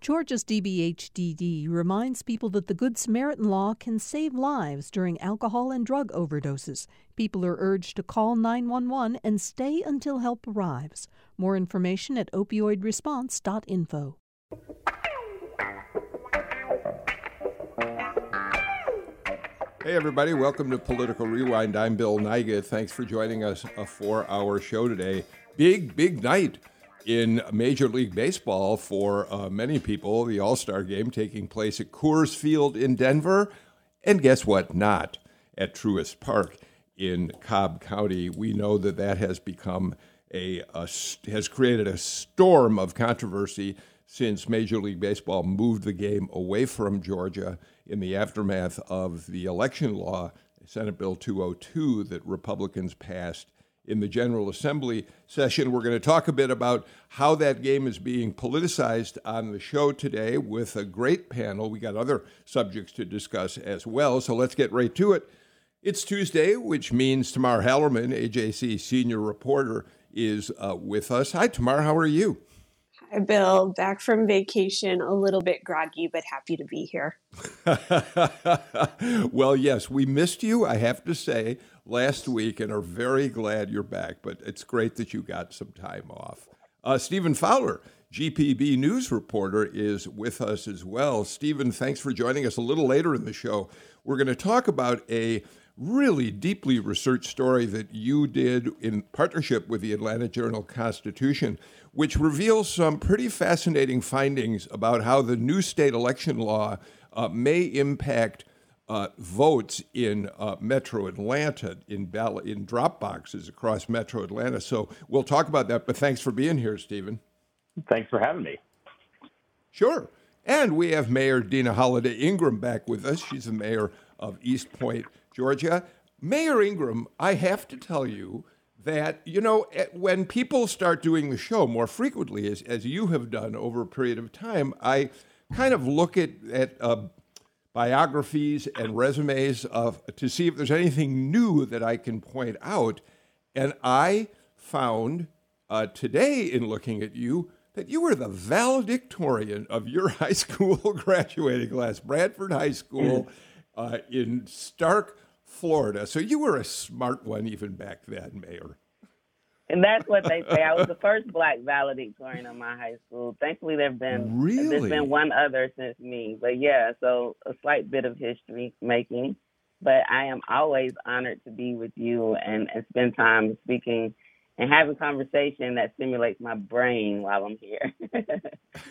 Georgia's DBHDD reminds people that the Good Samaritan law can save lives during alcohol and drug overdoses. People are urged to call 911 and stay until help arrives. More information at opioidresponse.info. Hey, everybody, welcome to Political Rewind. I'm Bill Nigut. Thanks for joining us uh, for our show today. Big, big night in Major League Baseball for uh, many people. The All Star game taking place at Coors Field in Denver. And guess what? Not at Truist Park in Cobb County. We know that that has become a, a has created a storm of controversy since Major League Baseball moved the game away from Georgia in the aftermath of the election law, Senate Bill 202, that Republicans passed in the General Assembly session. We're going to talk a bit about how that game is being politicized on the show today with a great panel. We got other subjects to discuss as well, so let's get right to it. It's Tuesday, which means Tamar Hallerman, AJC senior reporter, is uh, with us. Hi, Tamar. How are you? Hi, Bill. Back from vacation, a little bit groggy, but happy to be here. well, yes, we missed you, I have to say, last week and are very glad you're back, but it's great that you got some time off. Uh, Stephen Fowler, GPB News reporter, is with us as well. Stephen, thanks for joining us a little later in the show. We're going to talk about a really deeply researched story that you did in partnership with the Atlanta Journal Constitution, which reveals some pretty fascinating findings about how the new state election law uh, may impact uh, votes in uh, Metro Atlanta in ballot in drop boxes across Metro Atlanta. So we'll talk about that. But thanks for being here, Stephen. Thanks for having me. Sure. And we have Mayor Deana Holiday Ingram back with us. She's the mayor of East Point, Georgia. Mayor Ingram, I have to tell you that, you know, when people start doing the show more frequently, as, as you have done over a period of time, I kind of look at, at uh, biographies and resumes of, to see if there's anything new that I can point out. And I found uh, today, in looking at you, that you were the valedictorian of your high school graduating class, Bradford High School uh, in Starke, Florida. So you were a smart one even back then, Mayor. And that's what they say. I was the first black valedictorian of my high school. Thankfully, there've been really? there's been one other since me. But yeah, so a slight bit of history making. But I am always honored to be with you and, and spend time speaking and having conversation that stimulates my brain while I'm here.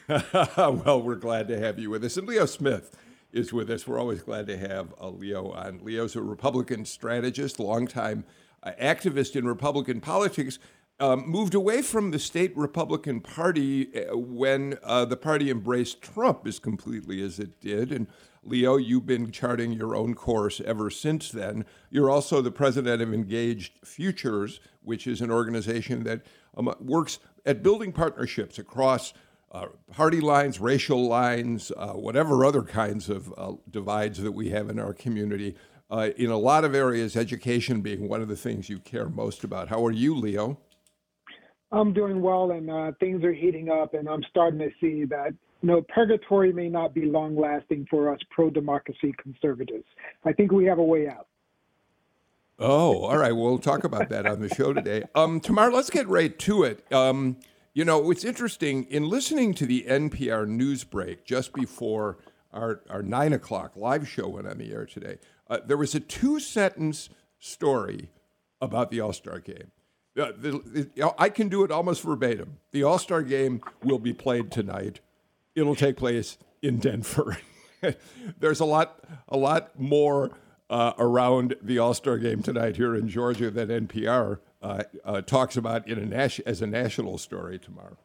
well, we're glad to have you with us. And Leo Smith is with us. We're always glad to have uh, Leo on. Leo's a Republican strategist, longtime uh, activist in Republican politics, um, moved away from the state Republican Party uh, when uh, the party embraced Trump as completely as it did. And Leo, you've been charting your own course ever since then. You're also the president of Engaged Futures, which is an organization that um, works at building partnerships across uh, party lines, racial lines, uh, whatever other kinds of uh, divides that we have in our community uh, in a lot of areas, education being one of the things you care most about. How are you, Leo? I'm doing well, and uh, things are heating up, and I'm starting to see that you know purgatory may not be long lasting for us pro-democracy conservatives. I think we have a way out. Oh, all right. We'll talk about that on the show today. Um, Tamar, let's get right to it. Um, you know, it's interesting in listening to the NPR news break just before our, our nine o'clock live show went on the air today. Uh, there was a two sentence story about the All Star game. Uh, the, the, I can do it almost verbatim. The All Star game will be played tonight. It'll take place in Denver. There's a lot, a lot more uh, around the All Star game tonight here in Georgia than NPR uh, uh, talks about in a nas- as a national story tomorrow.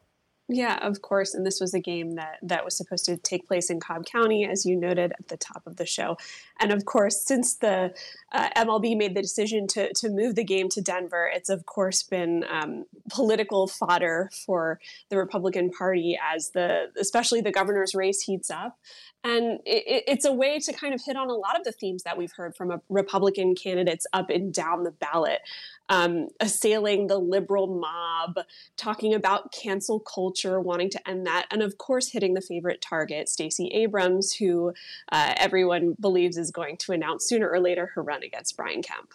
Yeah, of course. And this was a game that that was supposed to take place in Cobb County, as you noted at the top of the show. And of course, since the uh, MLB made the decision to, to move the game to Denver, it's of course been um, political fodder for the Republican Party as the, especially the governor's race heats up. And it, it's a way to kind of hit on a lot of the themes that we've heard from Republican candidates up and down the ballot. Um, assailing the liberal mob, talking about cancel culture, wanting to end that, and of course, hitting the favorite target, Stacey Abrams, who uh, everyone believes is going to announce sooner or later her run against Brian Kemp.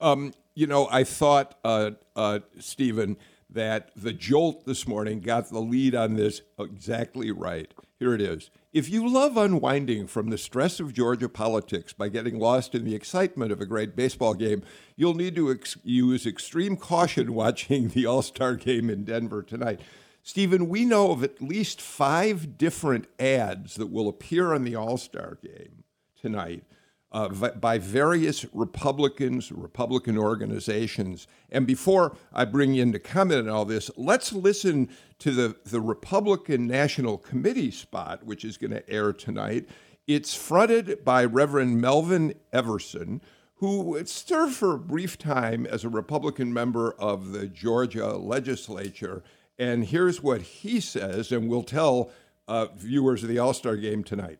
Um, you know, I thought, uh, uh, Stephen, that the jolt this morning got the lead on this exactly right. Here it is. If you love unwinding from the stress of Georgia politics by getting lost in the excitement of a great baseball game, you'll need to ex- use extreme caution watching the All Star game in Denver tonight. Stephen, we know of at least five different ads that will appear on the All Star game tonight uh, by various Republicans, Republican organizations. And before I bring in to comment on all this, let's listen to the, the Republican National Committee spot, which is going to air tonight. It's fronted by Reverend Melvin Everson, who served for a brief time as a Republican member of the Georgia legislature. And here's what he says, and we'll tell uh, viewers of the All Star game tonight.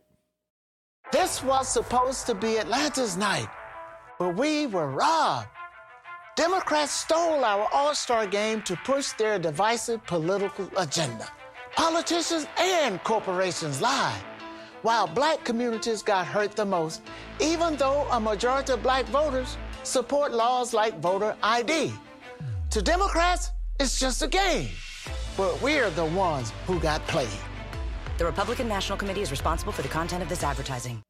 This was supposed to be Atlanta's night, but we were robbed. Democrats stole our All Star game to push their divisive political agenda. Politicians and corporations lied, while black communities got hurt the most, even though a majority of black voters support laws like voter ID. To Democrats, it's just a game, but we're the ones who got played. The Republican National Committee is responsible for the content of this advertising.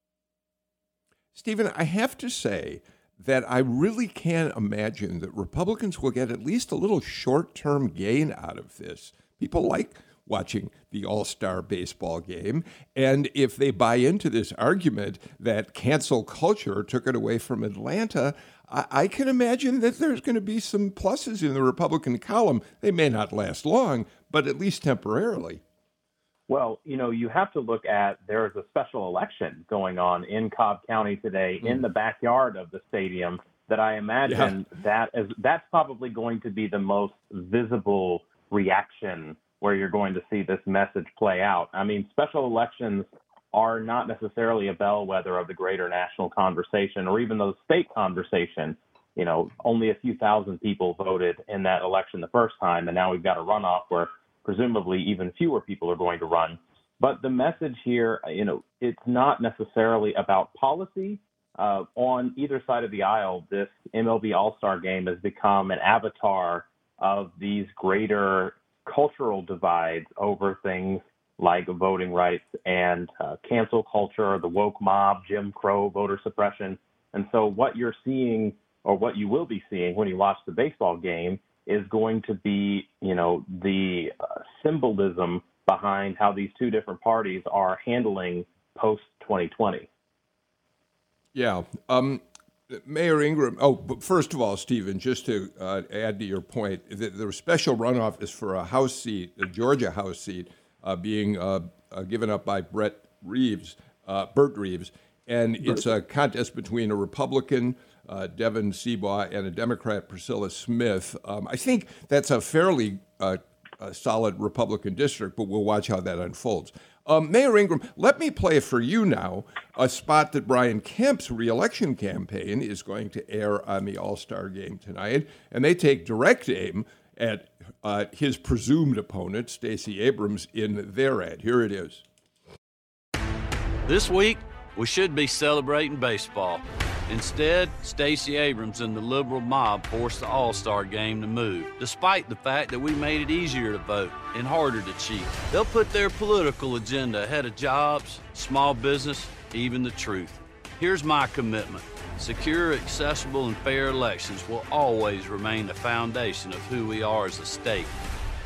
Stephen, I have to say that I really can't imagine that Republicans will get at least a little short term gain out of this. People like watching the All Star baseball game. And if they buy into this argument that cancel culture took it away from Atlanta, I, I can imagine that there's going to be some pluses in the Republican column. They may not last long, but at least temporarily. Well, you know, you have to look at there is a special election going on in Cobb County today mm. in the backyard of the stadium that I imagine yeah. that is that's probably going to be the most visible reaction where you're going to see this message play out. I mean, special elections are not necessarily a bellwether of the greater national conversation or even the state conversation. You know, only a few thousand people voted in that election the first time, and now we've got a runoff where presumably even fewer people are going to run. But the message here, you know, it's not necessarily about policy. Uh, on either side of the aisle, this MLB All Star game has become an avatar of these greater cultural divides over things like voting rights and uh, cancel culture, the woke mob, Jim Crow, voter suppression. And so, what you're seeing, or what you will be seeing when you watch the baseball game, is going to be, you know, the uh, symbolism behind how these two different parties are handling post 2020. Yeah. Um, Mayor Ingram, oh, but first of all, Stephen, just to uh, add to your point, the, the, special runoff is for a House seat, a Georgia House seat, uh, being uh, uh given up by Brett Reeves, uh, Bert Reeves. And it's a contest between a Republican uh, Devin Seabaugh and a Democrat, Priscilla Smith. Um, I think that's a fairly uh, a solid Republican district, but we'll watch how that unfolds. Um, Mayor Ingram, let me play for you now a spot that Brian Kemp's reelection campaign is going to air on the All Star game tonight, and they take direct aim at uh, his presumed opponent, Stacey Abrams, in their ad. Here it is. This week, we should be celebrating baseball. Instead, Stacey Abrams and the liberal mob forced the All Star game to move, despite the fact that we made it easier to vote and harder to cheat. They'll put their political agenda ahead of jobs, small business, even the truth. Here's my commitment secure, accessible, and fair elections will always remain the foundation of who we are as a state.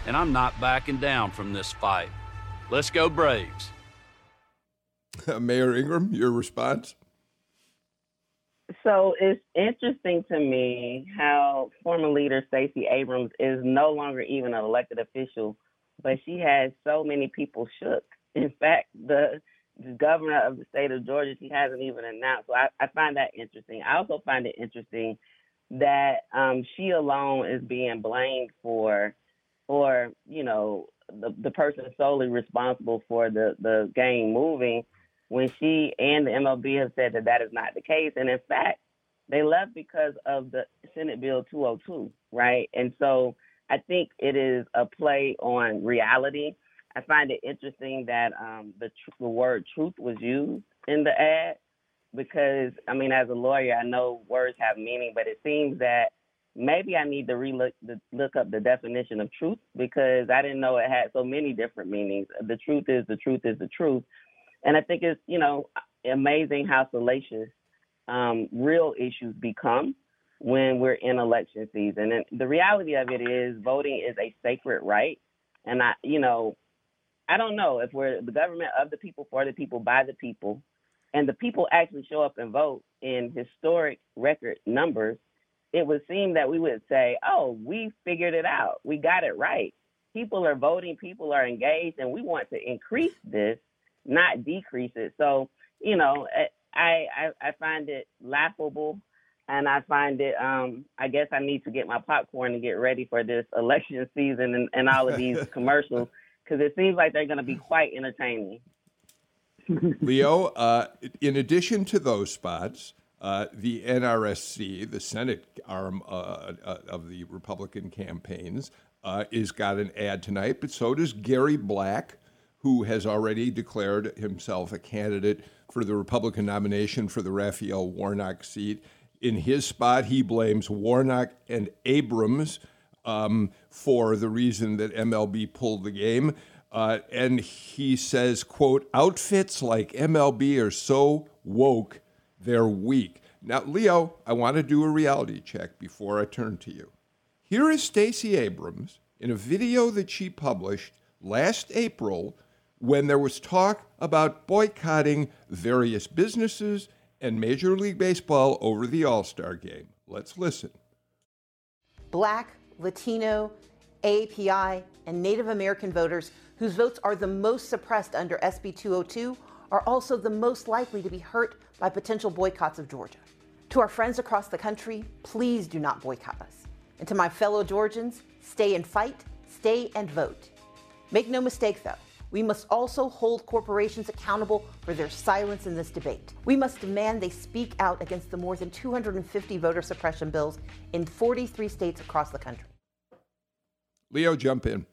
And I'm not backing down from this fight. Let's go, Braves. Mayor Ingram, your response? So it's interesting to me how former leader Stacey Abrams is no longer even an elected official, but she has so many people shook. In fact, the governor of the state of Georgia, she hasn't even announced. So I, I find that interesting. I also find it interesting that um, she alone is being blamed for, for you know, the the person solely responsible for the the game moving, when she and the MLB have said that that is not the case, and in fact, they left because of the Senate Bill 202, right? And so I think it is a play on reality I find it interesting that um, the tr- the word truth was used in the ad because I mean, as a lawyer, I know words have meaning, but it seems that maybe I need to relook the, look up the definition of truth because I didn't know it had so many different meanings. The truth is the truth is the truth, and I think it's you know amazing how salacious um, real issues become when we're in election season. And the reality of it is, voting is a sacred right. And I, you know, I don't know if we're the government of the people, for the people, by the people, and the people actually show up and vote in historic record numbers, it would seem that we would say, oh, we figured it out. We got it right. People are voting, people are engaged, and we want to increase this, not decrease it. So, you know, eh, I, I, I find it laughable and I find it um I guess I need to get my popcorn and get ready for this election season and, and all of these commercials because it seems like they're going to be quite entertaining. Leo, uh, in addition to those spots, uh, the NRSC, the Senate arm uh, uh, of the Republican campaigns, uh, is got an ad tonight, but so does Gary Black, who has already declared himself a candidate for the Republican nomination for the Raphael Warnock seat. In his spot, he blames Warnock and Abrams um, for the reason that MLB pulled the game. Uh, and he says, quote, outfits like MLB are so woke, they're weak. Now, Leo, I want to do a reality check before I turn to you. Here is Stacey Abrams in a video that she published last April when there was talk about boycotting various businesses and Major League Baseball over the All Star game. Let's listen. Black Latino, AAPI, and Native American voters whose votes are the most suppressed under SB 202 are also the most likely to be hurt by potential boycotts of Georgia. To our friends across the country, please do not boycott us. And to my fellow Georgians, stay and fight, stay and vote. Make no mistake though, we must also hold corporations accountable for their silence in this debate. We must demand they speak out against the more than 250 voter suppression bills in 43 states across the country. Leo, jump in.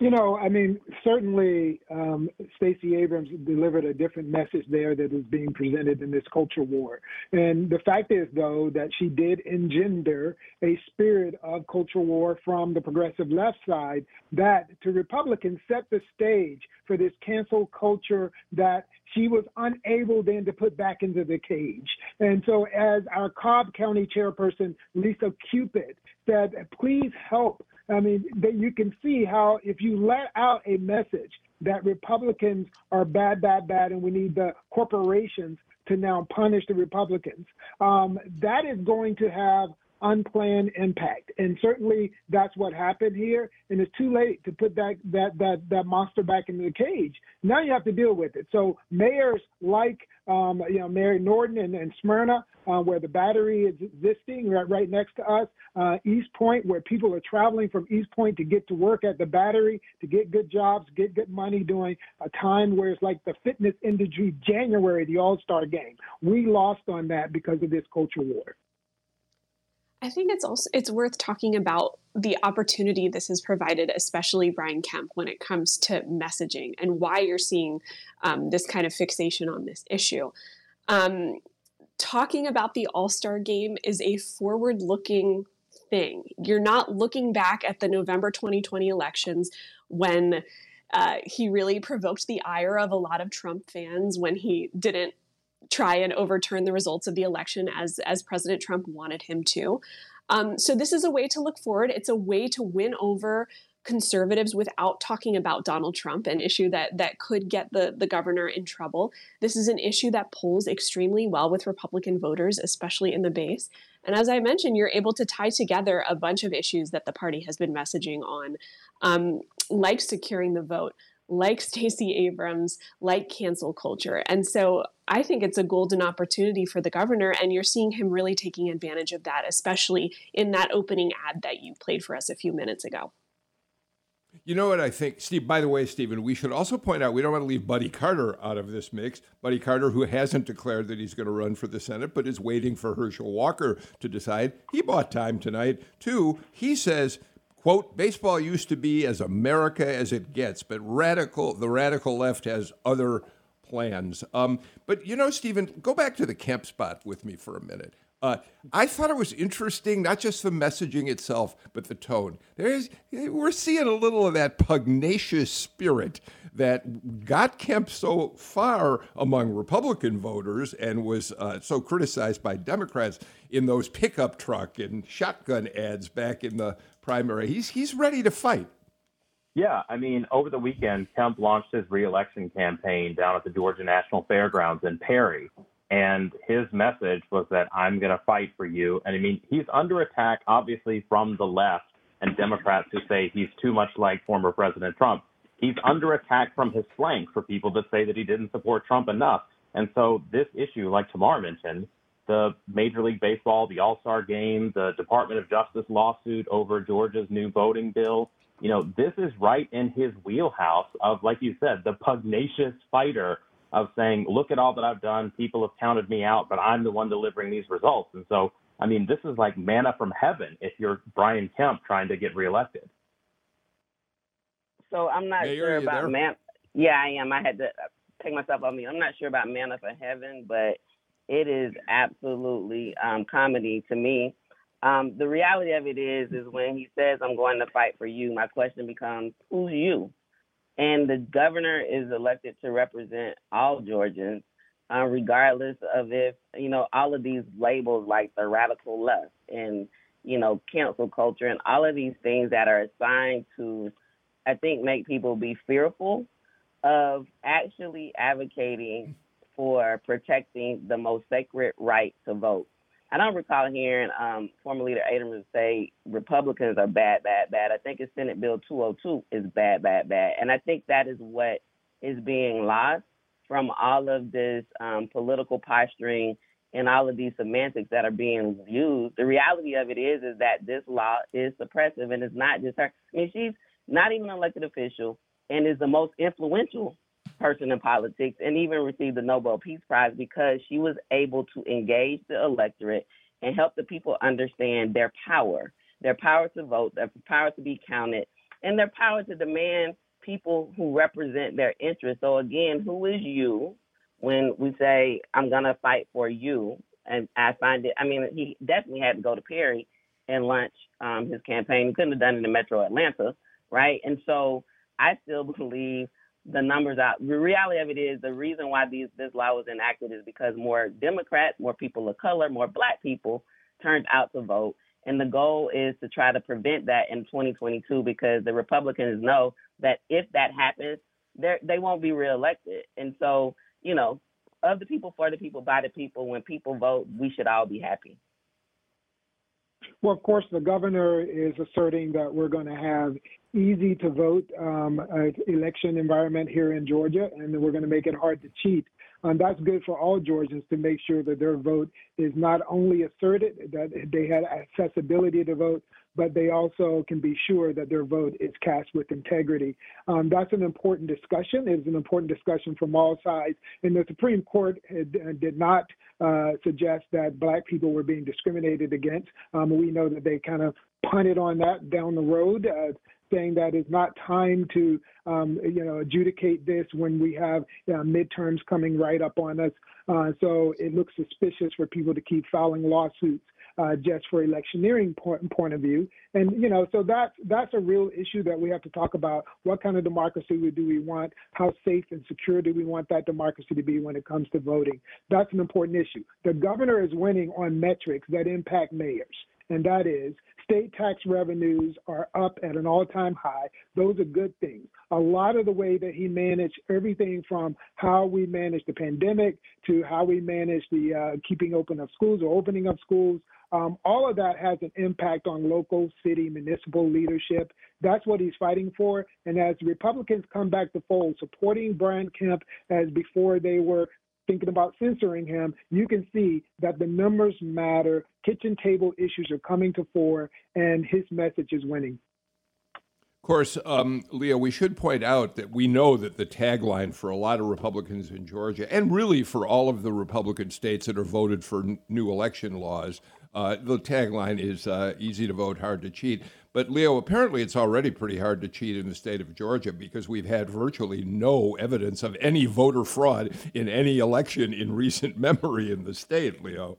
You know, I mean, certainly um, Stacey Abrams delivered a different message there that is being presented in this culture war. And the fact is, though, that she did engender a spirit of culture war from the progressive left side that to Republicans set the stage for this cancel culture that she was unable then to put back into the cage. And so, as our Cobb County chairperson, Lisa Cupid, said, please help I mean, that you can see how if you let out a message that Republicans are bad, bad, bad, and we need the corporations to now punish the Republicans, um, that is going to have unplanned impact. And certainly that's what happened here. And it's too late to put that that that that monster back into the cage. Now you have to deal with it. So mayors like um, you know Mary Norton and, and Smyrna, uh, where the battery is existing right, right next to us, uh, East Point, where people are traveling from East Point to get to work at the battery, to get good jobs, get good money during a time where it's like the fitness industry January, the All Star game. We lost on that because of this culture war. I think it's also it's worth talking about the opportunity this has provided, especially Brian Kemp, when it comes to messaging and why you're seeing um, this kind of fixation on this issue. Um, talking about the All Star game is a forward looking thing. You're not looking back at the November 2020 elections when uh, he really provoked the ire of a lot of Trump fans when he didn't try and overturn the results of the election as as President Trump wanted him to. Um, so this is a way to look forward. It's a way to win over conservatives without talking about Donald Trump, an issue that that could get the the governor in trouble. This is an issue that polls extremely well with Republican voters, especially in the base. And as I mentioned, you're able to tie together a bunch of issues that the party has been messaging on, um, like securing the vote, like Stacey Abrams, like cancel culture. And so I think it's a golden opportunity for the governor, and you're seeing him really taking advantage of that, especially in that opening ad that you played for us a few minutes ago. You know what I think, Steve? By the way, Stephen, we should also point out we don't want to leave Buddy Carter out of this mix. Buddy Carter, who hasn't declared that he's going to run for the Senate, but is waiting for Herschel Walker to decide. He bought time tonight. too. he says quote baseball used to be as america as it gets but radical the radical left has other plans um, but you know stephen go back to the Kemp spot with me for a minute uh, I thought it was interesting, not just the messaging itself, but the tone. There's, we're seeing a little of that pugnacious spirit that got Kemp so far among Republican voters and was uh, so criticized by Democrats in those pickup truck and shotgun ads back in the primary. He's he's ready to fight. Yeah, I mean, over the weekend, Kemp launched his reelection campaign down at the Georgia National Fairgrounds in Perry. And his message was that I'm going to fight for you. And I mean, he's under attack, obviously, from the left and Democrats who say he's too much like former President Trump. He's under attack from his flank for people that say that he didn't support Trump enough. And so this issue, like Tamar mentioned, the Major League Baseball, the All Star game, the Department of Justice lawsuit over Georgia's new voting bill, you know, this is right in his wheelhouse of, like you said, the pugnacious fighter of saying, look at all that I've done. People have counted me out, but I'm the one delivering these results. And so, I mean, this is like manna from heaven if you're Brian Kemp trying to get reelected. So I'm not Mayor, sure about there? man. Yeah, I am. I had to take myself off mute. I'm not sure about manna from heaven, but it is absolutely um, comedy to me. Um, the reality of it is, is when he says, "I'm going to fight for you," my question becomes, "Who's you?" And the governor is elected to represent all Georgians, uh, regardless of if you know all of these labels like the radical left and you know cancel culture and all of these things that are assigned to, I think, make people be fearful of actually advocating for protecting the most sacred right to vote. I don't recall hearing um, former leader Abrams say Republicans are bad, bad, bad. I think it's Senate Bill 202 is bad, bad, bad. And I think that is what is being lost from all of this um, political posturing and all of these semantics that are being used. The reality of it is, is that this law is suppressive, and it's not just her. I mean, she's not even an elected official and is the most influential person in politics and even received the Nobel Peace Prize because she was able to engage the electorate and help the people understand their power, their power to vote, their power to be counted, and their power to demand people who represent their interests. So again, who is you when we say I'm gonna fight for you? And I find it I mean, he definitely had to go to Perry and launch um, his campaign. He couldn't have done it in Metro Atlanta, right? And so I still believe the numbers out. The reality of it is the reason why these this law was enacted is because more Democrats, more people of color, more black people turned out to vote. And the goal is to try to prevent that in 2022 because the Republicans know that if that happens, they they won't be reelected. And so, you know, of the people, for the people, by the people, when people vote, we should all be happy. Well, of course, the governor is asserting that we're going to have easy to vote um, uh, election environment here in Georgia, and we're going to make it hard to cheat. And that's good for all Georgians to make sure that their vote is not only asserted, that they had accessibility to vote, but they also can be sure that their vote is cast with integrity. Um, that's an important discussion. It's an important discussion from all sides. And the Supreme Court had, uh, did not uh, suggest that black people were being discriminated against. Um, we know that they kind of punted on that down the road. Uh, saying that it's not time to, um, you know, adjudicate this when we have uh, midterms coming right up on us. Uh, so it looks suspicious for people to keep filing lawsuits uh, just for electioneering point, point of view. And you know, so that's that's a real issue that we have to talk about. What kind of democracy do we want? How safe and secure do we want that democracy to be when it comes to voting? That's an important issue. The governor is winning on metrics that impact mayors and that is State tax revenues are up at an all time high. Those are good things. A lot of the way that he managed everything from how we managed the pandemic to how we managed the uh, keeping open of schools or opening of schools, um, all of that has an impact on local, city, municipal leadership. That's what he's fighting for. And as Republicans come back to fold, supporting Brian Kemp as before they were thinking about censoring him, you can see that the numbers matter. Kitchen table issues are coming to fore, and his message is winning. Of course, um, Leo, we should point out that we know that the tagline for a lot of Republicans in Georgia, and really for all of the Republican states that are voted for n- new election laws, uh, the tagline is uh, easy to vote, hard to cheat. But Leo, apparently it's already pretty hard to cheat in the state of Georgia because we've had virtually no evidence of any voter fraud in any election in recent memory in the state, Leo.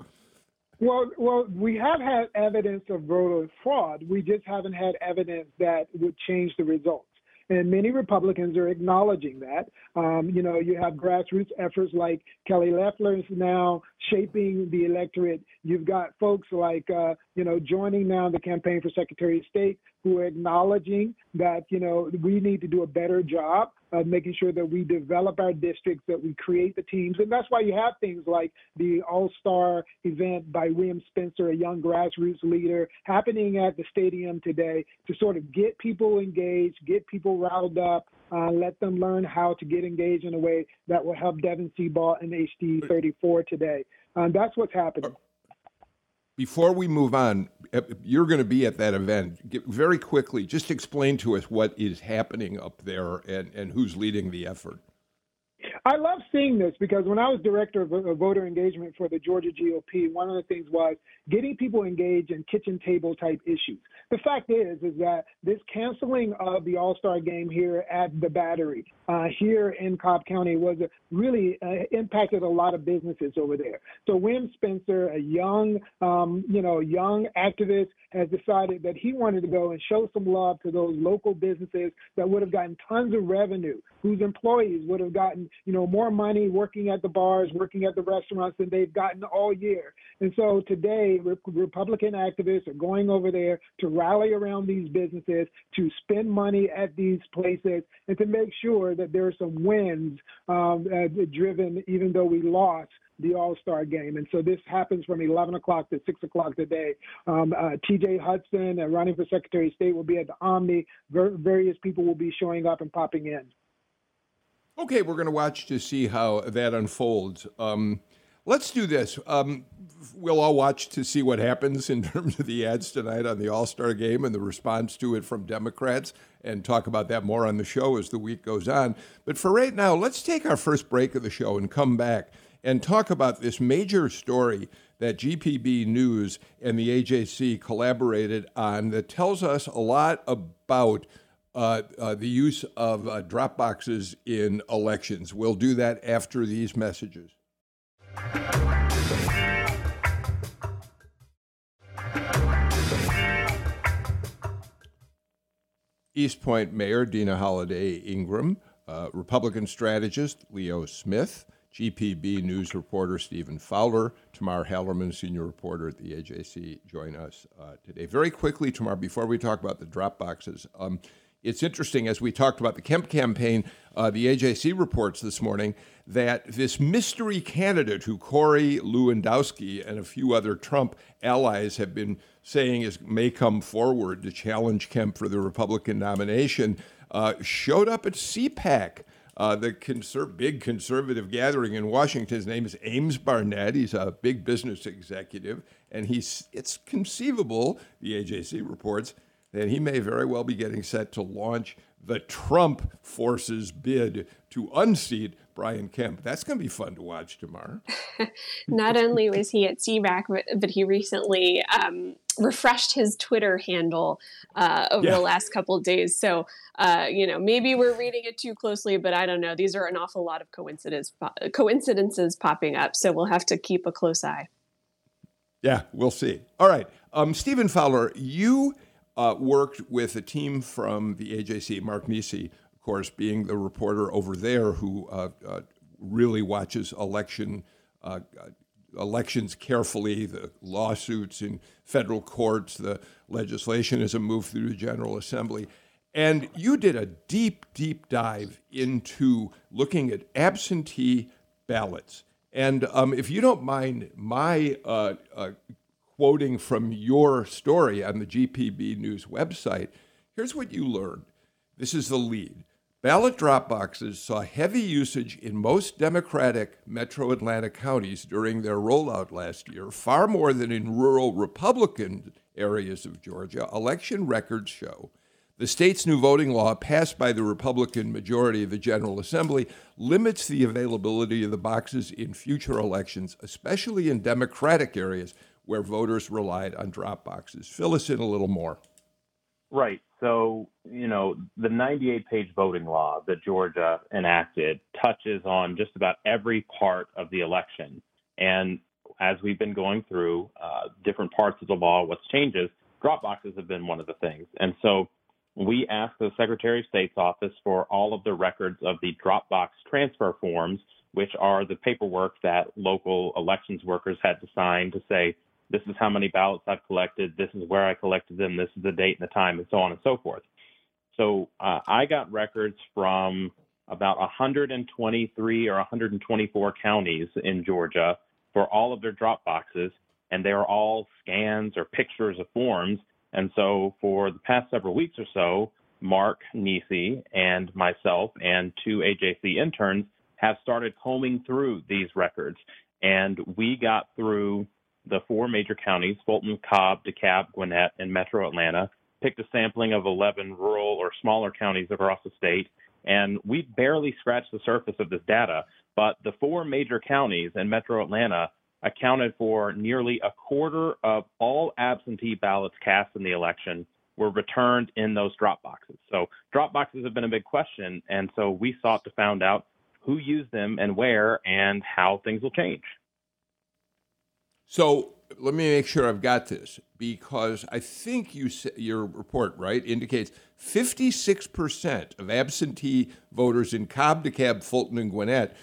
Well, well, we have had evidence of voter fraud. We just haven't had evidence that would change the results. And many Republicans are acknowledging that. Um, you know, you have grassroots efforts like Kelly Loeffler is now shaping the electorate. You've got folks like, uh, you know, joining now the campaign for Secretary of State who are acknowledging that, you know, we need to do a better job of making sure that we develop our districts, that we create the teams. And that's why you have things like the All Star event by William Spencer, a young grassroots leader, happening at the stadium today to sort of get people engaged, get people riled up, uh, let them learn how to get engaged in a way that will help Devin Seabaugh and HD 34 today. Um, that's what's happening. Before we move on, uh, you're going to be at that event. Very quickly, just explain to us what is happening up there and, and who's leading the effort. I love seeing this because when I was director of, voter engagement for the Georgia GOP, one of the things was getting people engaged in kitchen table type issues. The fact is, is that this canceling of the All Star game here at the Battery uh, here in Cobb County was really uh, impacted a lot of businesses over there. So Wim Spencer, a young, um, you know, young activist, has decided that he wanted to go and show some love to those local businesses that would have gotten tons of revenue, whose employees would have gotten, you know, more money working at the bars, working at the restaurants than they've gotten all year. And so today, Republican activists are going over there to rally around these businesses, to spend money at these places, and to make sure that there are some wins um, uh, driven, even though we lost the All Star game. And so this happens from 11 o'clock to 6 o'clock today. Um, uh, TJ Hudson, uh, running for Secretary of State, will be at the Omni. Ver- various people will be showing up and popping in. Okay, we're going to watch to see how that unfolds. Um, let's do this. Um, we'll all watch to see what happens in terms of the ads tonight on the All Star game and the response to it from Democrats, and talk about that more on the show as the week goes on. But for right now, let's take our first break of the show and come back and talk about this major story that GPB News and the AJC collaborated on that tells us a lot about uh, uh, the use of uh, drop boxes in elections. We'll do that after these messages. East Point Mayor Deana Holiday Ingram, uh, Republican strategist Leo Smith, GPB News reporter Stephen Fowler, Tamar Hallerman, senior reporter at the AJC, join us uh, today. Very quickly, Tamar, before we talk about the drop boxes, um, it's interesting as we talked about the Kemp campaign. Uh, the AJC reports this morning that this mystery candidate, who Corey Lewandowski and a few other Trump allies have been saying is may come forward to challenge Kemp for the Republican nomination, uh, showed up at CPAC uh, the conser- big conservative gathering in Washington. His name is Ames Barnett. He's a big business executive, and he's it's conceivable, the AJC reports, that he may very well be getting set to launch the Trump forces bid to unseat Brian Kemp. That's going to be fun to watch tomorrow. Not only was he at CPAC, but, but he recently um, refreshed his Twitter handle uh, over yeah. the last couple days. So, uh, you know, maybe we're reading it too closely, but I don't know. These are an awful lot of coincidence, coincidences popping up. So we'll have to keep a close eye. Yeah, we'll see. All right. Um, Stephen Fowler, you uh, worked with a team from the AJC, Mark Niesse, of course, being the reporter over there who uh, uh, really watches election uh, elections carefully, the lawsuits in federal courts, the legislation as it moved through the General Assembly. And you did a deep, deep dive into looking at absentee ballots. And um, if you don't mind my uh, uh, quoting from your story on the GPB News website, here's what you learned. This is the lead. Ballot drop boxes saw heavy usage in most Democratic metro Atlanta counties during their rollout last year, far more than in rural Republican areas of Georgia. Election records show the state's new voting law, passed by the Republican majority of the General Assembly, limits the availability of the boxes in future elections, especially in Democratic areas where voters relied on drop boxes. Fill us in a little more. Right. So, you know, the 98 page voting law that Georgia enacted touches on just about every part of the election. And as we've been going through uh, different parts of the law, what's changes, drop boxes have been one of the things. And so we asked the Secretary of State's office for all of the records of the Dropbox transfer forms, which are the paperwork that local elections workers had to sign to say, this is how many ballots I've collected, this is where I collected them, this is the date and the time, and so on and so forth. So uh, I got records from about 123 or 124 counties in Georgia for all of their drop boxes, and they are all scans or pictures of forms and so for the past several weeks or so, Mark Niesse and myself and two AJC interns have started combing through these records. And we got through the four major counties Fulton, Cobb, DeKalb, Gwinnett, and Metro Atlanta, picked a sampling of 11 rural or smaller counties across the state. And we barely scratched the surface of this data. But the four major counties in Metro Atlanta accounted for nearly a quarter of all absentee ballots cast in the election were returned in those drop boxes. So drop boxes have been a big question, and so we sought to find out who used them and where and how things will change. So let me make sure I've got this because I think you your report right indicates 56% of absentee voters in Cobb, DeKalb, Fulton, and Gwinnett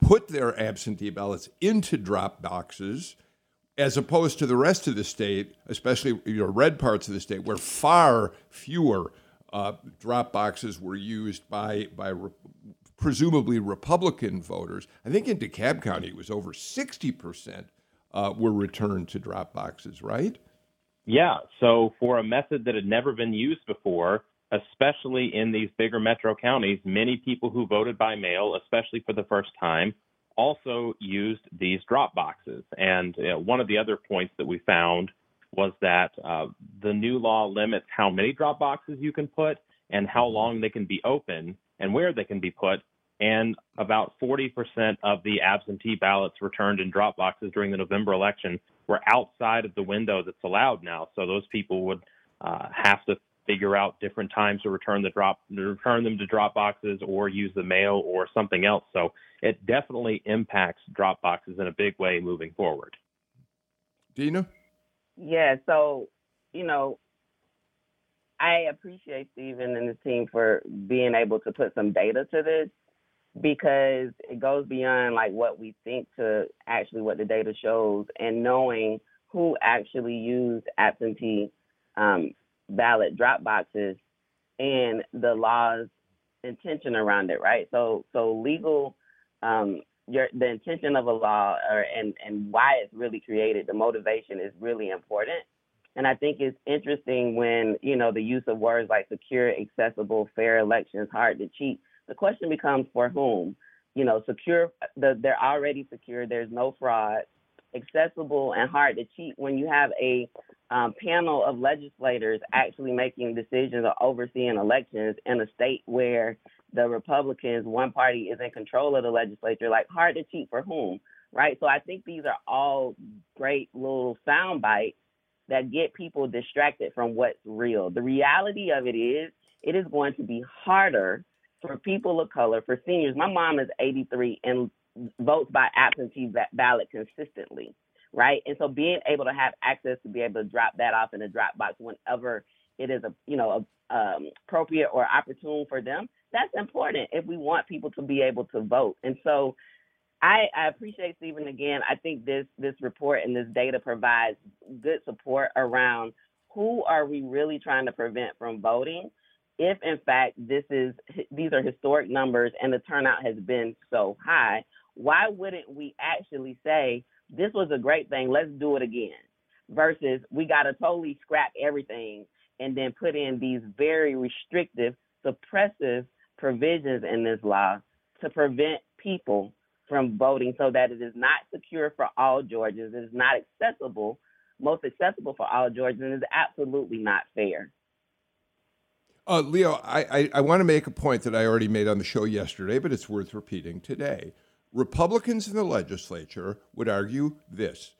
put their absentee ballots into drop boxes as opposed to the rest of the state, especially your red parts of the state, where far fewer uh, drop boxes were used by by re- presumably Republican voters. I think in DeKalb County it was over sixty percent uh, were returned to drop boxes, right? Yeah. So for a method that had never been used before, especially in these bigger metro counties, many people who voted by mail, especially for the first time, also used these drop boxes. And you know, one of the other points that we found was that uh, the new law limits how many drop boxes you can put and how long they can be open and where they can be put. And about 40% of the absentee ballots returned in drop boxes during the November election were outside of the window that's allowed now. So those people would uh, have to figure out different times to return the drop return them to drop boxes or use the mail or something else. So it definitely impacts drop boxes in a big way moving forward. Deana? Yeah, so you know, I appreciate Stephen and the team for being able to put some data to this because it goes beyond like what we think to actually what the data shows and knowing who actually used absentee um, ballot drop boxes and the law's intention around it, right? So so legal um your the intention of a law or and and why it's really created, the motivation is really important. And I think it's interesting when, you know, the use of words like secure, accessible, fair elections, hard to cheat. The question becomes for whom? You know, secure the, they're already secure, there's no fraud, accessible and hard to cheat when you have a um, panel of legislators actually making decisions or overseeing elections in a state where the Republicans, one party, is in control of the legislature. Like, hard to cheat for whom, right? So I think these are all great little sound bites that get people distracted from what's real. The reality of it is, it is going to be harder for people of color, for seniors. My mom is 83 and votes by absentee ballot consistently right? And so being able to have access to be able to drop that off in a drop box whenever it is a you know a, um, appropriate or opportune for them, that's important if we want people to be able to vote. And so I, I appreciate Stephen again. I think this this report and this data provides good support around who are we really trying to prevent from voting if in fact this is these are historic numbers and the turnout has been so high why wouldn't we actually say this was a great thing let's do it again versus we got to totally scrap everything and then put in these very restrictive suppressive provisions in this law to prevent people from voting so that it is not secure for all Georgians, it is not accessible most accessible for all Georgians and is absolutely not fair. Uh, Leo, I, I, I want to make a point that I already made on the show yesterday, but it's worth repeating today. Republicans in the legislature would argue this.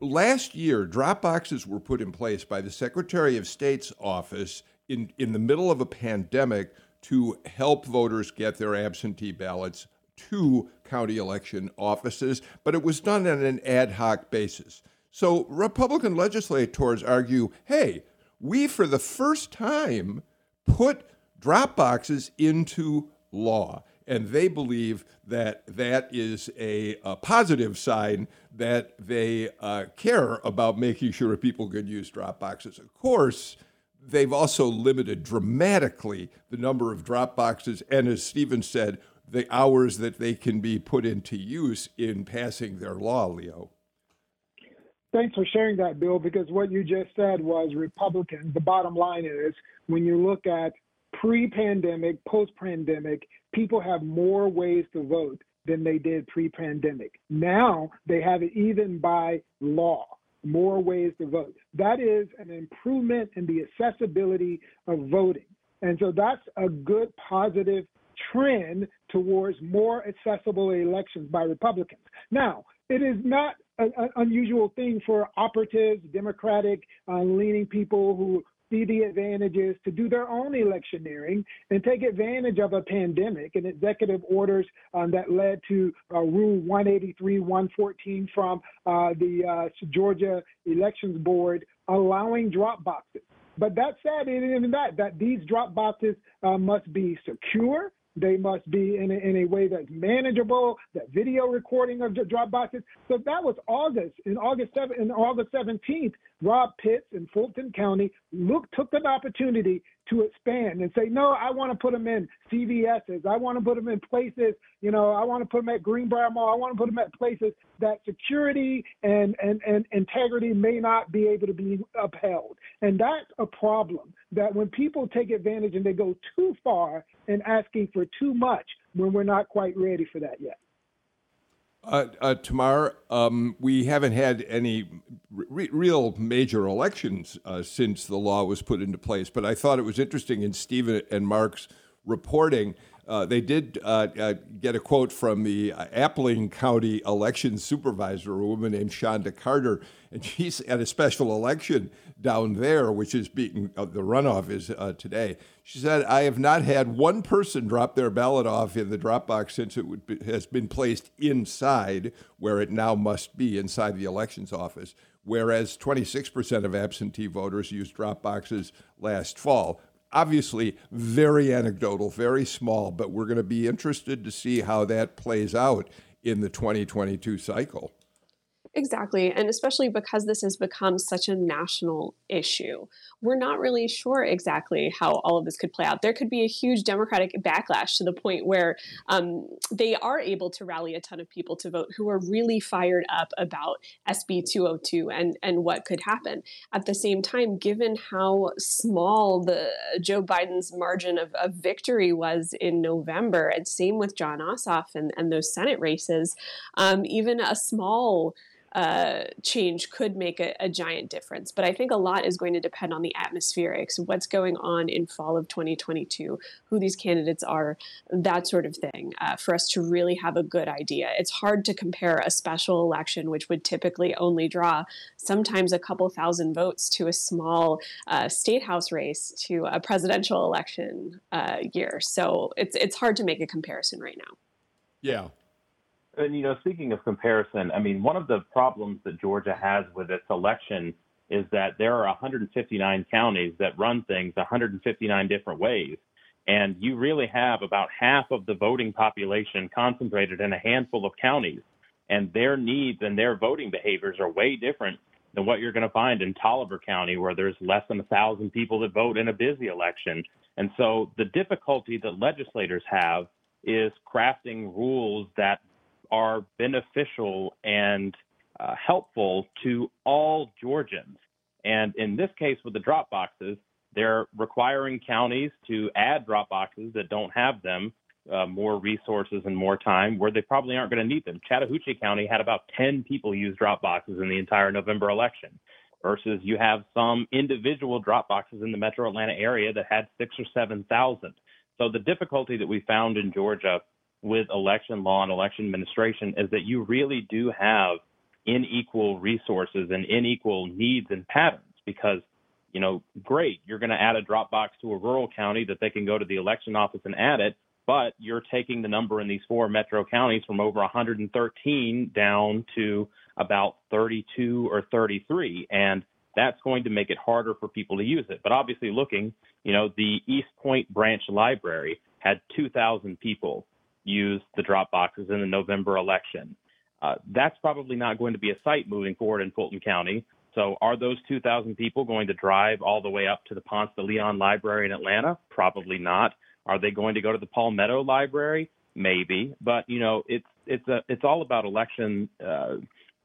Last year, drop boxes were put in place by the Secretary of State's office in, in the middle of a pandemic to help voters get their absentee ballots to county election offices, but it was done on an ad hoc basis. So Republican legislators argue hey, we for the first time put drop boxes into law. And they believe that that is a, a positive sign that they uh, care about making sure people can use drop boxes. Of course, they've also limited dramatically the number of drop boxes, and as Stephen said, the hours that they can be put into use in passing their law, Leo. Thanks for sharing that, Bill, because what you just said was Republicans. The bottom line is when you look at pre pandemic, post pandemic, people have more ways to vote than they did pre pandemic. Now they have it even by law, more ways to vote. That is an improvement in the accessibility of voting. And so that's a good positive trend towards more accessible elections by Republicans. Now, it is not an unusual thing for operatives, Democratic uh, leaning people who see the advantages to do their own electioneering and take advantage of a pandemic and executive orders um, that led to uh, Rule 183 114 from uh, the uh, Georgia Elections Board allowing drop boxes. But that said, even that, that these drop boxes uh, must be secure they must be in a, in a way that's manageable, that video recording of drop boxes. So that was August. In August 7, in August 17th, Rob Pitts in Fulton County look took an opportunity to expand and say, no, I want to put them in CVS's. I want to put them in places, you know, I want to put them at Greenbrier Mall. I want to put them at places that security and, and, and integrity may not be able to be upheld. And that's a problem that when people take advantage and they go too far in asking for too much when we're not quite ready for that yet. Uh, uh, Tamar, um, we haven't had any re- real major elections uh, since the law was put into place, but I thought it was interesting in Stephen and Mark's reporting uh, they did uh, uh, get a quote from the Appling County election supervisor, a woman named Shonda Carter, and she's at a special election down there, which is being uh, the runoff is uh, today. She said, "I have not had one person drop their ballot off in the drop box since it be, has been placed inside, where it now must be inside the elections office." Whereas 26% of absentee voters used drop boxes last fall obviously very anecdotal, very small, but we're going to be interested to see how that plays out in the 2022 cycle. Exactly. And especially because this has become such a national issue, we're not really sure exactly how all of this could play out. There could be a huge Democratic backlash to the point where um, they are able to rally a ton of people to vote who are really fired up about SB 202 and, and what could happen. At the same time, given how small the Joe Biden's margin of, of victory was in November, and same with Jon Ossoff and, and those Senate races, um, even a small uh, change could make a, a, giant difference. But I think a lot is going to depend on the atmospherics, what's going on in fall of 2022, who these candidates are, that sort of thing, uh, for us to really have a good idea. It's hard to compare a special election, which would typically only draw sometimes a couple thousand votes, to a small uh, state house race, to a presidential election uh, year. So it's it's hard to make a comparison right now. Yeah, and you know, speaking of comparison, I mean, one of the problems that Georgia has with its election is that there are 159 counties that run things 159 different ways. And you really have about half of the voting population concentrated in a handful of counties. And their needs and their voting behaviors are way different than what you're going to find in Taliaferro County, where there's less than a thousand people that vote in a busy election. And so the difficulty that legislators have is crafting rules that are beneficial and uh, helpful to all Georgians. And in this case, with the drop boxes, they're requiring counties to add drop boxes that don't have them uh, more resources and more time where they probably aren't going to need them. Chattahoochee County had about 10 people use drop boxes in the entire November election, versus you have some individual drop boxes in the metro Atlanta area that had six or 7,000. So the difficulty that we found in Georgia with election law and election administration is that you really do have unequal resources and unequal needs and patterns because you know, great, you're going to add a drop box to a rural county that they can go to the election office and add it, but you're taking the number in these four metro counties from over 113 down to about 32 or 33. And that's going to make it harder for people to use it. But obviously, looking, you know, the East Point Branch Library had 2,000 people use the drop boxes in the November election. Uh, that's probably not going to be a site moving forward in Fulton County. So, are those 2,000 people going to drive all the way up to the Ponce de Leon Library in Atlanta? Probably not. Are they going to go to the Palmetto Library? Maybe. But you know, it's it's a it's all about election uh,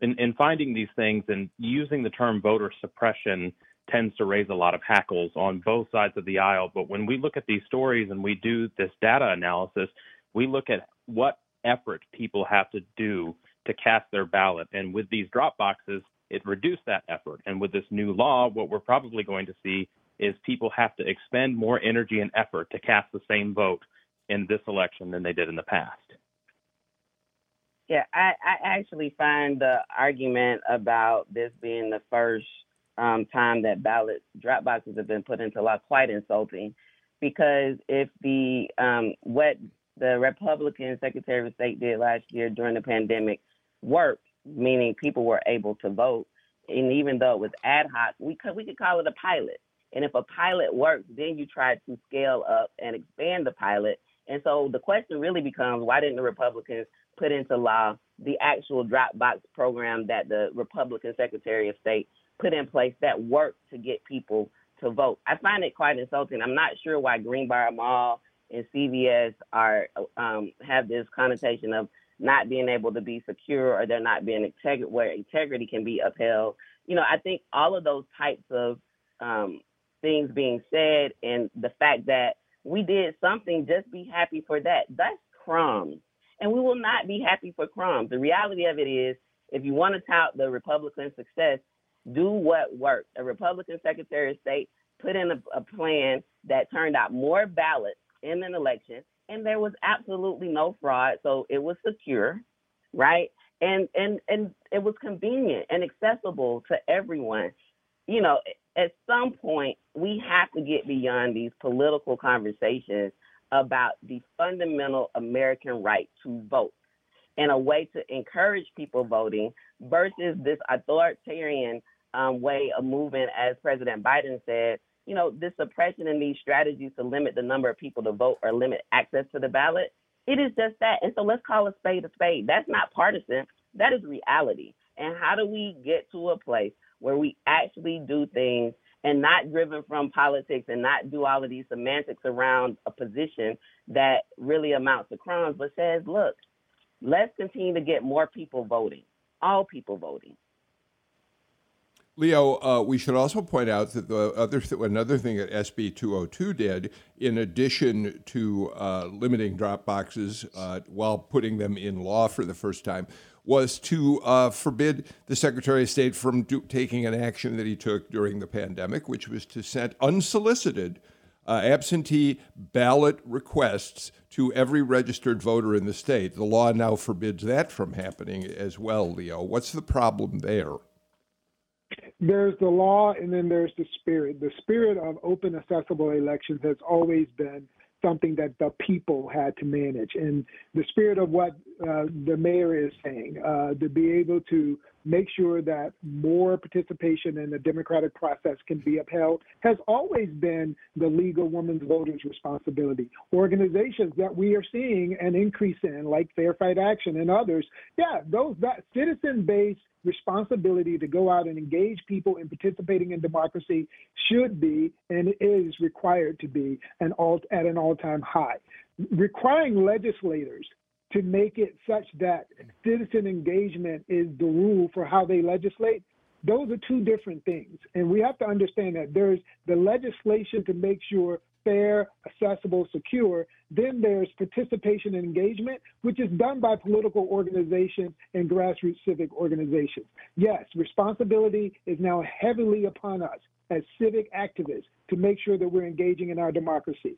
in, in finding these things and using the term voter suppression tends to raise a lot of hackles on both sides of the aisle. But when we look at these stories and we do this data analysis, we look at what effort people have to do to cast their ballot. And with these drop boxes, it reduced that effort. And with this new law, what we're probably going to see is people have to expend more energy and effort to cast the same vote in this election than they did in the past. Yeah, I, I actually find the argument about this being the first um, time that ballot drop boxes have been put into law quite insulting, because if the um, what the Republican Secretary of State did last year during the pandemic worked, meaning people were able to vote. And even though it was ad hoc, we could we could call it a pilot. And if a pilot works, then you try to scale up and expand the pilot. And so the question really becomes why didn't the Republicans put into law the actual Dropbox program that the Republican Secretary of State put in place that worked to get people to vote? I find it quite insulting. I'm not sure why Greenbrier Mall and CVS are um, have this connotation of not being able to be secure or they're not being integrity where integrity can be upheld. You know, I think all of those types of um, things being said and the fact that we did something, just be happy for that. That's crumbs. And we will not be happy for crumbs. The reality of it is, if you want to tout the Republican success, do what worked. A Republican Secretary of State put in a, a plan that turned out more ballots in an election and there was absolutely no fraud. So it was secure, right? And and and it was convenient and accessible to everyone. You know, at some point we have to get beyond these political conversations about the fundamental American right to vote and a way to encourage people voting versus this authoritarian um, way of moving, as President Biden said, you know, this suppression and these strategies to limit the number of people to vote or limit access to the ballot, it is just that. And so let's call a spade a spade. That's not partisan. That is reality. And how do we get to a place where we actually do things and not driven from politics and not do all of these semantics around a position that really amounts to crumbs, but says, look, let's continue to get more people voting, all people voting. Leo, uh, we should also point out that the other th- another thing that SB 202 did, in addition to uh, limiting drop boxes uh, while putting them in law for the first time, was to uh, forbid the Secretary of State from do- taking an action that he took during the pandemic, which was to send unsolicited uh, absentee ballot requests to every registered voter in the state. The law now forbids that from happening as well, Leo. What's the problem there? There's the law and then there's the spirit. The spirit of open, accessible elections has always been something that the people had to manage. And the spirit of what uh, the mayor is saying, uh, to be able to make sure that more participation in the democratic process can be upheld has always been the League of Women's Voters' responsibility. Organizations that we are seeing an increase in, like Fair Fight Action and others, yeah, those that citizen-based responsibility to go out and engage people in participating in democracy should be and is required to be an all, at an all-time high. Requiring legislators to make it such that citizen engagement is the rule for how they legislate, those are two different things. And we have to understand that there's the legislation to make sure fair, accessible, secure. Then there's participation and engagement, which is done by political organizations and grassroots civic organizations. Yes, responsibility is now heavily upon us as civic activists to make sure that we're engaging in our democracy.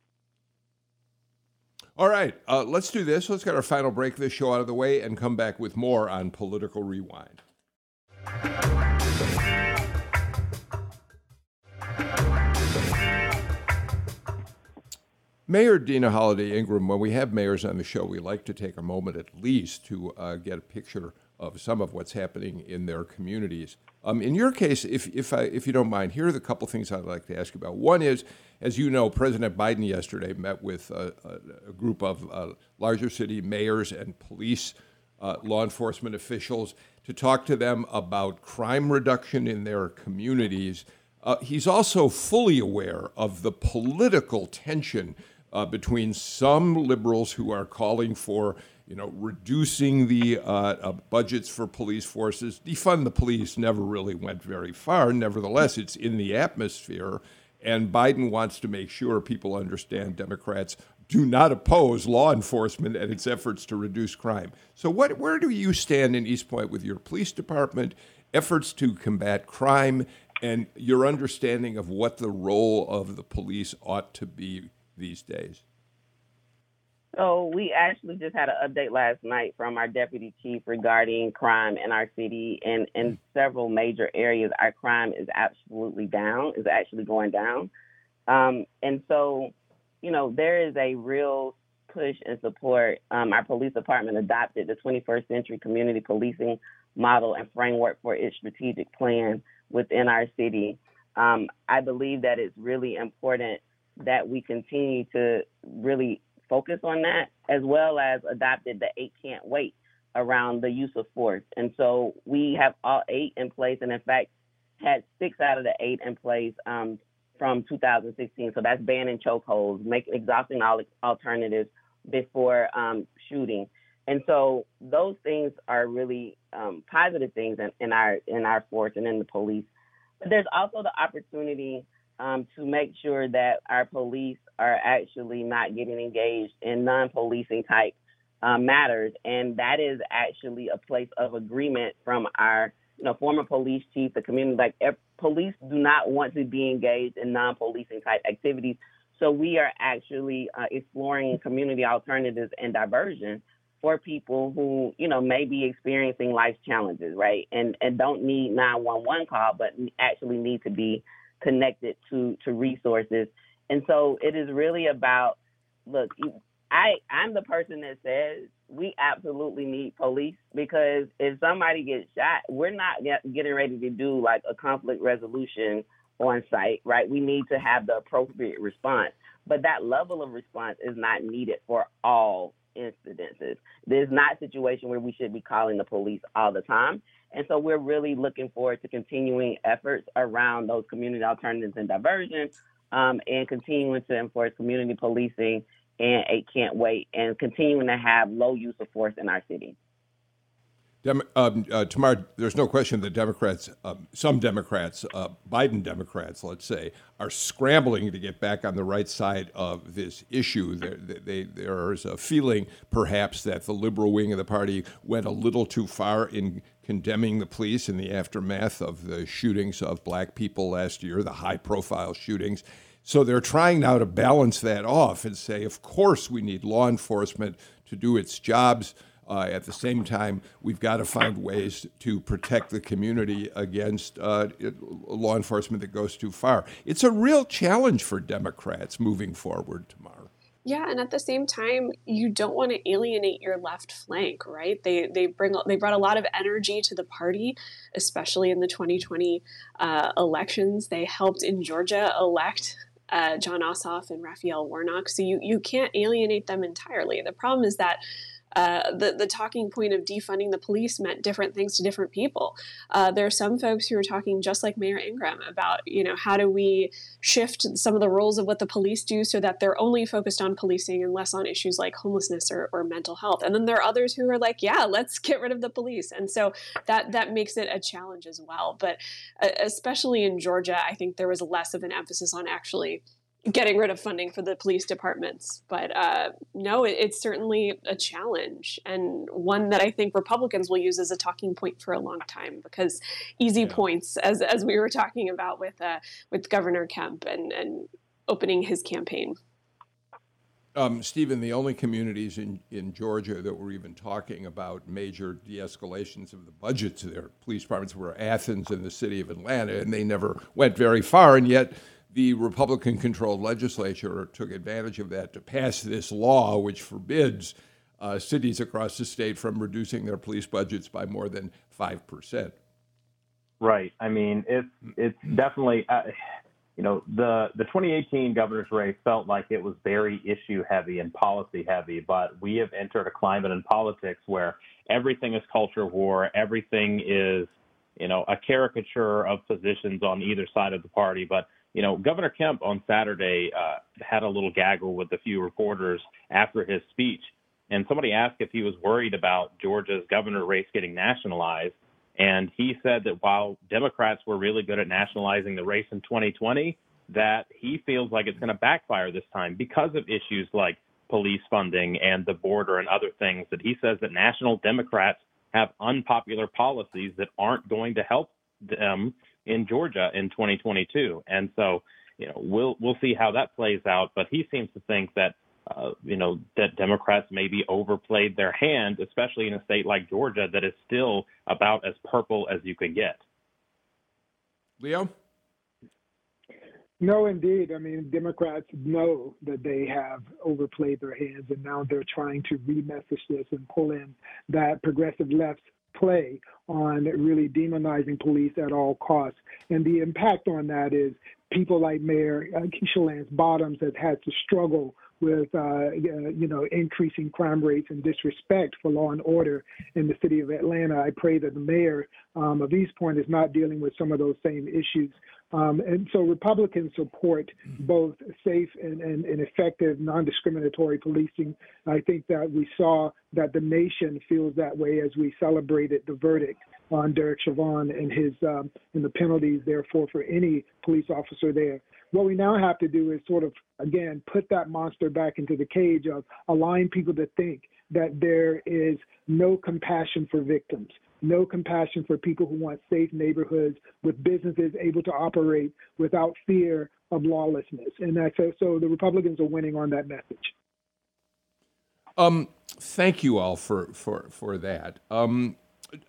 All right, uh, let's do this. Let's get our final break of this show out of the way and come back with more on Political Rewind. Mayor Deana Holiday Ingram, when we have mayors on the show, we like to take a moment at least to uh, get a picture of some of what's happening in their communities. Um, in your case, if, if, I, if you don't mind, here are the couple things I'd like to ask you about. One is, as you know, President Biden yesterday met with a, a, a group of uh, larger city mayors and police uh, law enforcement officials to talk to them about crime reduction in their communities. Uh, he's also fully aware of the political tension uh, between some liberals who are calling for you know, reducing the uh, uh, budgets for police forces. Defund the police never really went very far. Nevertheless, it's in the atmosphere. And Biden wants to make sure people understand Democrats do not oppose law enforcement and its efforts to reduce crime. So, what, where do you stand in East Point with your police department, efforts to combat crime, and your understanding of what the role of the police ought to be these days? So we actually just had an update last night from our deputy chief regarding crime in our city and in several major areas. Our crime is absolutely down, is actually going down. Um, and so, you know, there is a real push and support. Um, our police department adopted the 21st century community policing model and framework for its strategic plan within our city. Um, I believe that it's really important that we continue to really focus on that, as well as adopted the eight can't wait around the use of force. And so we have all eight in place, and in fact, had six out of the eight in place um, from 2016. So that's banning chokeholds, making exhausting all alternatives before um, shooting. And so those things are really um, positive things in, in, our in our force and in the police. But there's also the opportunity um, to make sure that our police are actually not getting engaged in non-policing type uh, matters, and that is actually a place of agreement from our you know former police chief, the community. Like if police do not want to be engaged in non-policing type activities, so we are actually uh, exploring community alternatives and diversion for people who you know may be experiencing life challenges, right, and and don't need 911 call, but actually need to be connected to to resources. And so it is really about look, I I'm the person that says we absolutely need police because if somebody gets shot, we're not get, getting ready to do like a conflict resolution on site, right? We need to have the appropriate response. But that level of response is not needed for all incidences. There's not a situation where we should be calling the police all the time. And so we're really looking forward to continuing efforts around those community alternatives and diversion um, and continuing to enforce community policing and it can't wait and continuing to have low use of force in our city. Dem- um, uh, Tamar, there's no question that Democrats, um, some Democrats, uh, Biden Democrats, let's say, are scrambling to get back on the right side of this issue. There, they, there's a feeling, perhaps, that the liberal wing of the party went a little too far in condemning the police in the aftermath of the shootings of black people last year, the high profile shootings. So they're trying now to balance that off and say, of course, we need law enforcement to do its jobs. Uh, at the same time, we've got to find ways to protect the community against uh, law enforcement that goes too far. It's a real challenge for Democrats moving forward, Tamar. Yeah, and at the same time, you don't want to alienate your left flank, right? They they bring they brought a lot of energy to the party, especially in the 2020 uh, elections. They helped in Georgia elect uh, Jon Ossoff and Raphael Warnock. So you you can't alienate them entirely. The problem is that uh, the, the talking point of defunding the police meant different things to different people. Uh, there are some folks who are talking just like Mayor Ingram about, you know, how do we shift some of the roles of what the police do so that they're only focused on policing and less on issues like homelessness or, or mental health. And then there are others who are like, yeah, let's get rid of the police. And so that that makes it a challenge as well. But uh, especially in Georgia, I think there was less of an emphasis on actually getting rid of funding for the police departments. But uh, no, it, it's certainly a challenge and one that I think Republicans will use as a talking point for a long time because easy yeah. points, as as we were talking about with uh, with Governor Kemp and and opening his campaign. Um, Stephen, the only communities in, in Georgia that were even talking about major de escalations of the budgets of their police departments were Athens and the city of Atlanta, and they never went very far. And yet, the Republican controlled legislature took advantage of that to pass this law, which forbids uh, cities across the state from reducing their police budgets by more than 5%. Right. I mean, it's, it's definitely, uh, you know, the, the 2018 governor's race felt like it was very issue heavy and policy heavy, but we have entered a climate in politics where everything is culture war, everything is, you know, a caricature of positions on either side of the party. But you know, Governor Kemp on Saturday uh, had a little gaggle with a few reporters after his speech, and somebody asked if he was worried about Georgia's governor race getting nationalized. And he said that while Democrats were really good at nationalizing the race in 2020, that he feels like it's going to backfire this time because of issues like police funding and the border and other things that he says that national Democrats have unpopular policies that aren't going to help them in Georgia in 2022. And so, you know, we'll we'll see how that plays out. But he seems to think that uh, you know that Democrats maybe overplayed their hand, especially in a state like Georgia that is still about as purple as you can get. Leo. No, indeed. I mean, Democrats know that they have overplayed their hands, and now they're trying to remessage this and pull in that progressive left play on really demonizing police at all costs. And the impact on that is people like Mayor uh, Keisha Lance Bottoms has had to struggle with uh, you know increasing crime rates and disrespect for law and order in the city of Atlanta. I pray that the mayor um, of East Point is not dealing with some of those same issues. Um, and so Republicans support both safe and, and, and, effective non-discriminatory policing. I think that we saw that the nation feels that way as we celebrated the verdict on Derek Chauvin and his um, and the penalties, therefore, for any police officer there. What we now have to do is sort of again put that monster back into the cage of allowing people to think that there is no compassion for victims no compassion for people who want safe neighborhoods with businesses able to operate without fear of lawlessness. And that's so, the Republicans are winning on that message. Um, thank you all for for for that. Um,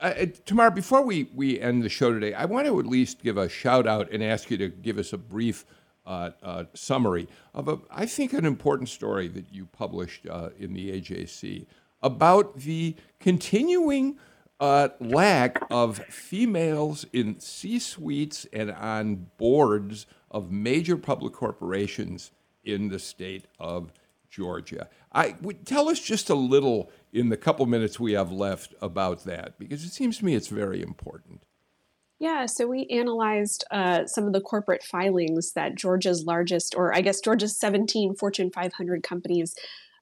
I, Tamar, before we, we end the show today, I want to at least give a shout out and ask you to give us a brief uh, uh, summary of a, I think, an important story that you published uh, in the AJC about the continuing uh, lack of females in C suites and on boards of major public corporations in the state of Georgia. I would tell us just a little in the couple minutes we have left about that because it seems to me it's very important. Yeah, so we analyzed uh, some of the corporate filings that Georgia's largest, or I guess Georgia's 17 Fortune 500 companies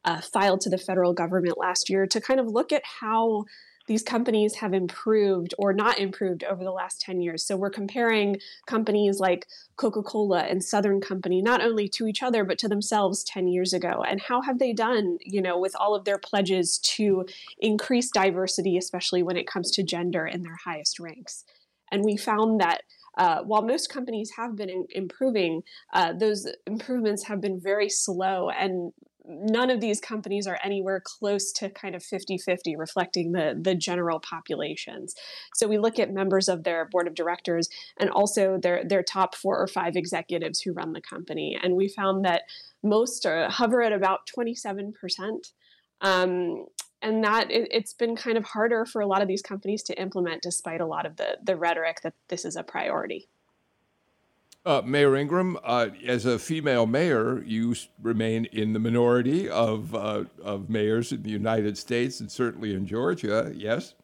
uh, filed to the federal government last year to kind of look at how these companies have improved or not improved over the last 10 years. So we're comparing companies like Coca Cola and Southern Company not only to each other, but to themselves 10 years ago. And how have they done, you know, with all of their pledges to increase diversity, especially when it comes to gender in their highest ranks? And we found that uh, while most companies have been in- improving, uh, those improvements have been very slow. And none of these companies are anywhere close to kind of 50-50 reflecting the the general populations so we look at members of their board of directors and also their their top four or five executives who run the company and we found that most are, hover at about 27% um, and that it, has been kind of harder for a lot of these companies to implement despite a lot of the the rhetoric that this is a priority uh, Mayor Ingram, uh, as a female mayor, you remain in the minority of uh, of mayors in the United States and certainly in Georgia. Yes.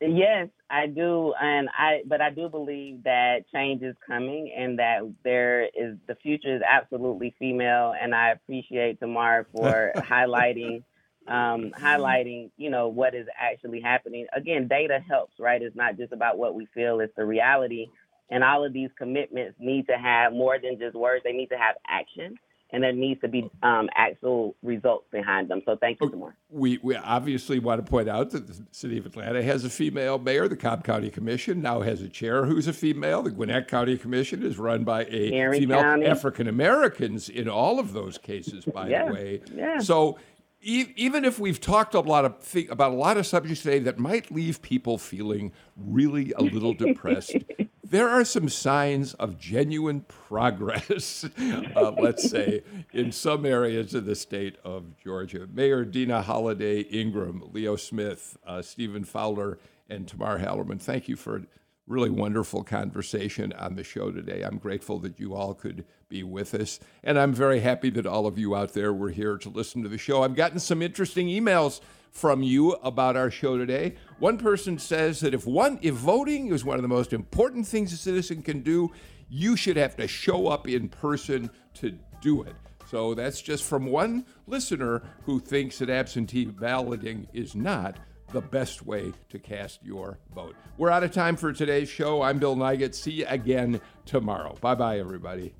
Yes, I do, and I. But I do believe that change is coming, and that there is the future is absolutely female. And I appreciate Tamar for highlighting um, highlighting, you know, what is actually happening. Again, data helps, right? It's not just about what we feel; it's the reality and all of these commitments need to have more than just words. They need to have action, and there needs to be um, actual results behind them. So thank you. We, we obviously want to point out that the city of Atlanta has a female mayor. The Cobb County Commission now has a chair who's a female. The Gwinnett County Commission is run by a female. African Americans in all of those cases, by yeah. the way. Yeah. So even if we've talked a lot of th- about a lot of subjects today that might leave people feeling really a little depressed, there are some signs of genuine progress, uh, let's say, in some areas of the state of Georgia. Mayor Deana Holiday Ingram, Leo Smith, uh, Stephen Fowler, and Tamar Hallerman, thank you for a really wonderful conversation on the show today. I'm grateful that you all could be with us. And I'm very happy that all of you out there were here to listen to the show. I've gotten some interesting emails from you about our show today. One person says that if one if voting is one of the most important things a citizen can do, you should have to show up in person to do it. So that's just from one listener who thinks that absentee balloting is not the best way to cast your vote. We're out of time for today's show. I'm Bill Nigut. See you again tomorrow. Bye bye, everybody.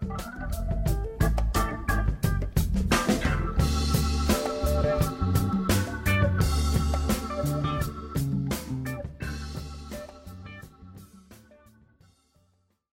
Thank you.